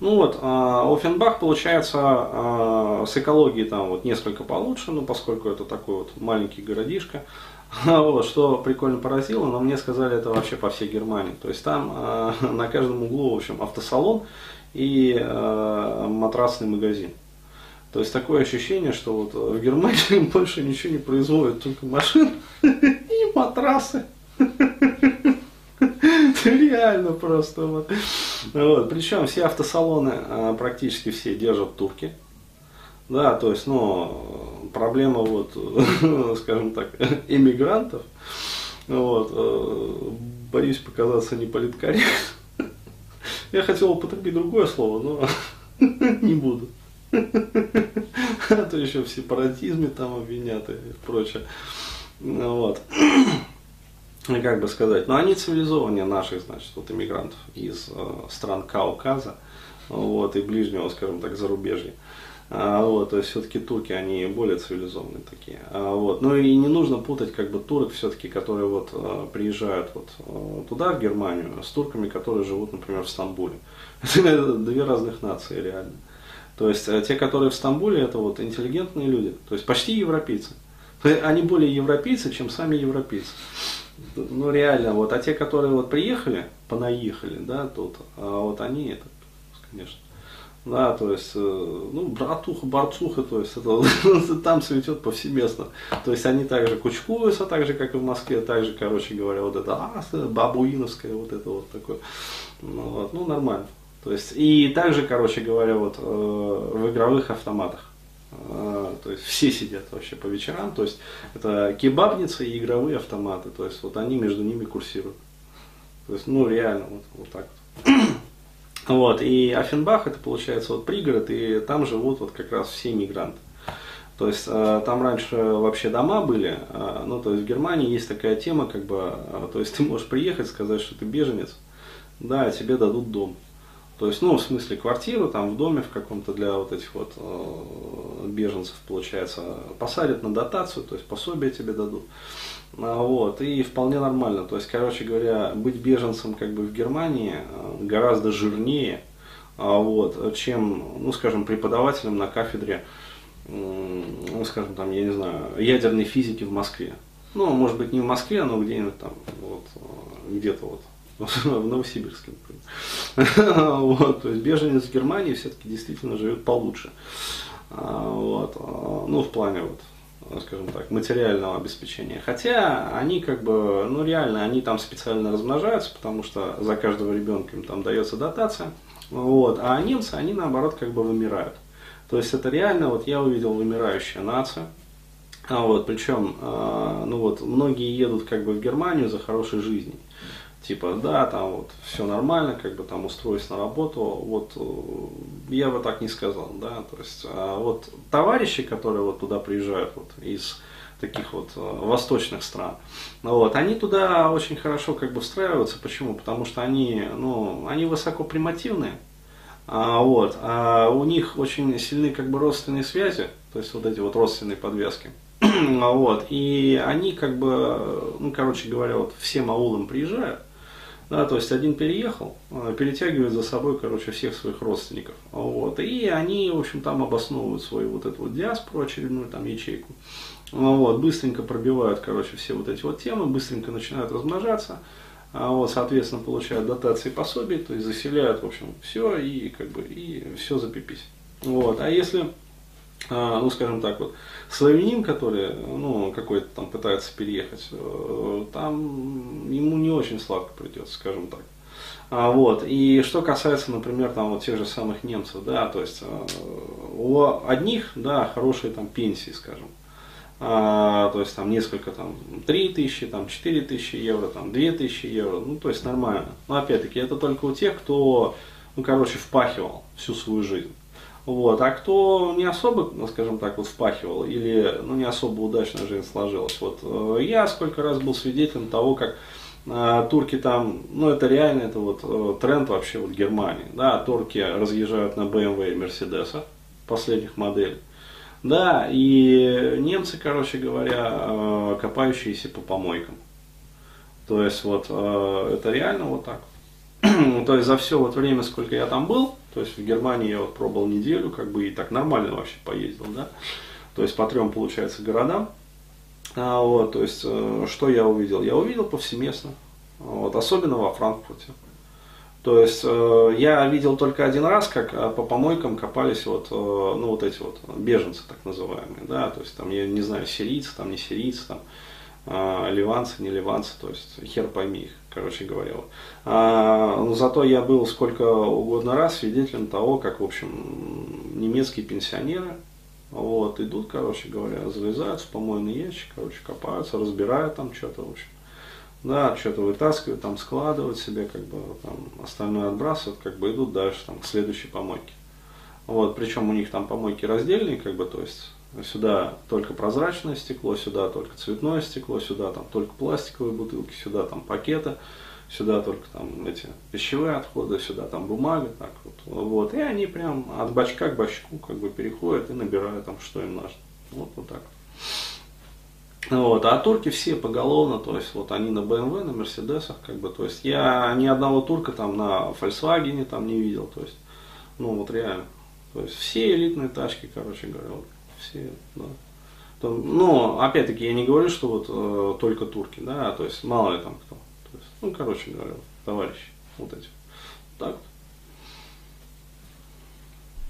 Ну вот, э, Оффенбах получается э, с экологией там вот несколько получше, ну поскольку это такой вот маленький городишко. Вот, что прикольно поразило, но мне сказали это вообще по всей Германии. То есть там на каждом углу, в общем, автосалон и матрасный магазин. То есть такое ощущение, что вот в Германии больше ничего не производят, только машины и матрасы. Реально просто вот. Вот. Причем все автосалоны а, практически все держат турки. Да, то есть, ну, проблема вот, скажем так, иммигрантов. Вот, э, боюсь показаться не. Я хотел употребить другое слово, но не буду. А то еще в сепаратизме там обвинят и прочее. Вот. Как бы сказать, но они цивилизованнее наших, значит, вот иммигрантов из э, стран Кавказа, вот, и ближнего, скажем так, зарубежья. А, вот, то есть все-таки турки, они более цивилизованные такие. А, вот. Ну и не нужно путать как бы турок все-таки, которые вот а, приезжают вот а, туда, в Германию, с турками, которые живут, например, в Стамбуле. Это две разных нации реально. То есть э, те, которые в Стамбуле, это вот интеллигентные люди, то есть почти европейцы. Они более европейцы, чем сами европейцы. Ну реально, вот, а те, которые вот приехали, понаехали, да, тут, а вот они это, конечно. Да, то есть, э, ну, братуха, борцуха, то есть, это, там цветет повсеместно. То есть, они также кучкуются, так же, как и в Москве, так же, короче говоря, вот это, а, бабуиновское, вот это вот такое. Ну, вот, ну, нормально. То есть, и также, короче говоря, вот э, в игровых автоматах. Э, то есть все сидят вообще по вечерам, то есть это кебабницы и игровые автоматы, то есть вот они между ними курсируют. То есть, ну реально, вот, вот так вот. Вот, и Афенбах это получается вот пригород, и там живут вот как раз все мигранты. То есть э, там раньше вообще дома были, э, ну то есть в Германии есть такая тема, как бы, э, то есть ты можешь приехать, сказать, что ты беженец, да, тебе дадут дом. То есть, ну, в смысле квартиру там в доме в каком-то для вот этих вот э, беженцев, получается, посадят на дотацию, то есть пособие тебе дадут. А, вот, и вполне нормально. То есть, короче говоря, быть беженцем как бы в Германии э, гораздо жирнее, а, вот, чем, ну, скажем, преподавателем на кафедре, ну, скажем, там, я не знаю, ядерной физики в Москве. Ну, может быть, не в Москве, но где-нибудь там, вот, э, где-то вот в Новосибирске, вот, то есть беженец в Германии все-таки действительно живет получше. А, вот, а, ну, в плане вот, скажем так, материального обеспечения. Хотя они как бы, ну реально, они там специально размножаются, потому что за каждого ребенка им там дается дотация. Вот, а немцы, они наоборот как бы вымирают. То есть это реально, вот я увидел вымирающая нация. А вот, причем, ну вот, многие едут как бы в Германию за хорошей жизнью типа, да, там вот все нормально, как бы там устроюсь на работу, вот э, я бы так не сказал, да, то есть, а вот товарищи, которые вот туда приезжают вот из таких вот э, восточных стран, вот, они туда очень хорошо как бы встраиваются, почему? Потому что они, ну, они высоко примативные, а, вот, а у них очень сильны как бы родственные связи, то есть вот эти вот родственные подвески. вот, и они как бы, ну, короче говоря, вот всем аулам приезжают, да, то есть один переехал, а, перетягивает за собой, короче, всех своих родственников. Вот, и они, в общем, там обосновывают свою вот эту вот диаспору, очередную там ячейку. Вот, быстренько пробивают, короче, все вот эти вот темы, быстренько начинают размножаться. А вот, соответственно, получают дотации и пособия, то есть заселяют, в общем, все и как бы и все запипись. Вот. А если ну, скажем так, вот, славянин, который, ну, какой-то там пытается переехать, э, там ему не очень сладко придется, скажем так. А, вот, и что касается, например, там вот тех же самых немцев, да, то есть э, у одних, да, хорошие там пенсии, скажем, а, то есть там несколько, там, 3 тысячи, там, 4 тысячи евро, там, 2 тысячи евро, ну, то есть нормально. Но опять-таки, это только у тех, кто, ну, короче, впахивал всю свою жизнь. Вот. А кто не особо, ну, скажем так, вот впахивал или ну, не особо удачно жизнь сложилась. Вот э, я сколько раз был свидетелем того, как э, турки там, ну это реально, это вот э, тренд вообще вот Германии. Да, турки разъезжают на BMW и Мерседесах последних моделей. Да, и немцы, короче говоря, копающиеся по помойкам. То есть вот это реально вот так. То есть за все вот время, сколько я там был, То есть в Германии я вот пробовал неделю, как бы и так нормально вообще поездил, да. То есть по трем, получается, городам. А, вот, то есть, э, что я увидел? Я увидел повсеместно. Вот, особенно во Франкфурте. То есть э, я видел только один раз, как э, по помойкам копались вот, э, ну, вот эти вот беженцы так называемые, да, то есть там, я не знаю, сирийцы, там не сирийцы, там, э, ливанцы, не ливанцы, то есть хер пойми их, короче говоря. Вот. А, но зато я был сколько угодно раз свидетелем того, как, в общем, немецкие пенсионеры, вот, идут, короче говоря, залезают в помойный ящик, короче, копаются, разбирают там что-то, в общем да, что-то вытаскивают, там складывают себе, как бы там остальное отбрасывают, как бы идут дальше там, к следующей помойке. Вот, причем у них там помойки раздельные, как бы, то есть сюда только прозрачное стекло, сюда только цветное стекло, сюда там только пластиковые бутылки, сюда там пакеты, сюда только там эти пищевые отходы, сюда там бумага, так вот, вот. И они прям от бачка к бачку как бы переходят и набирают там, что им нужно. Вот, вот так. Вот, а турки все поголовно, то есть вот они на BMW, на Мерседесах, как бы, то есть я ни одного турка там на Volkswagen там не видел, то есть, ну вот реально, то есть все элитные тачки, короче говоря, вот, все, да. Там, ну, опять-таки, я не говорю, что вот э, только турки, да, то есть мало ли там кто, то есть, ну, короче говоря, товарищи, вот эти, так вот.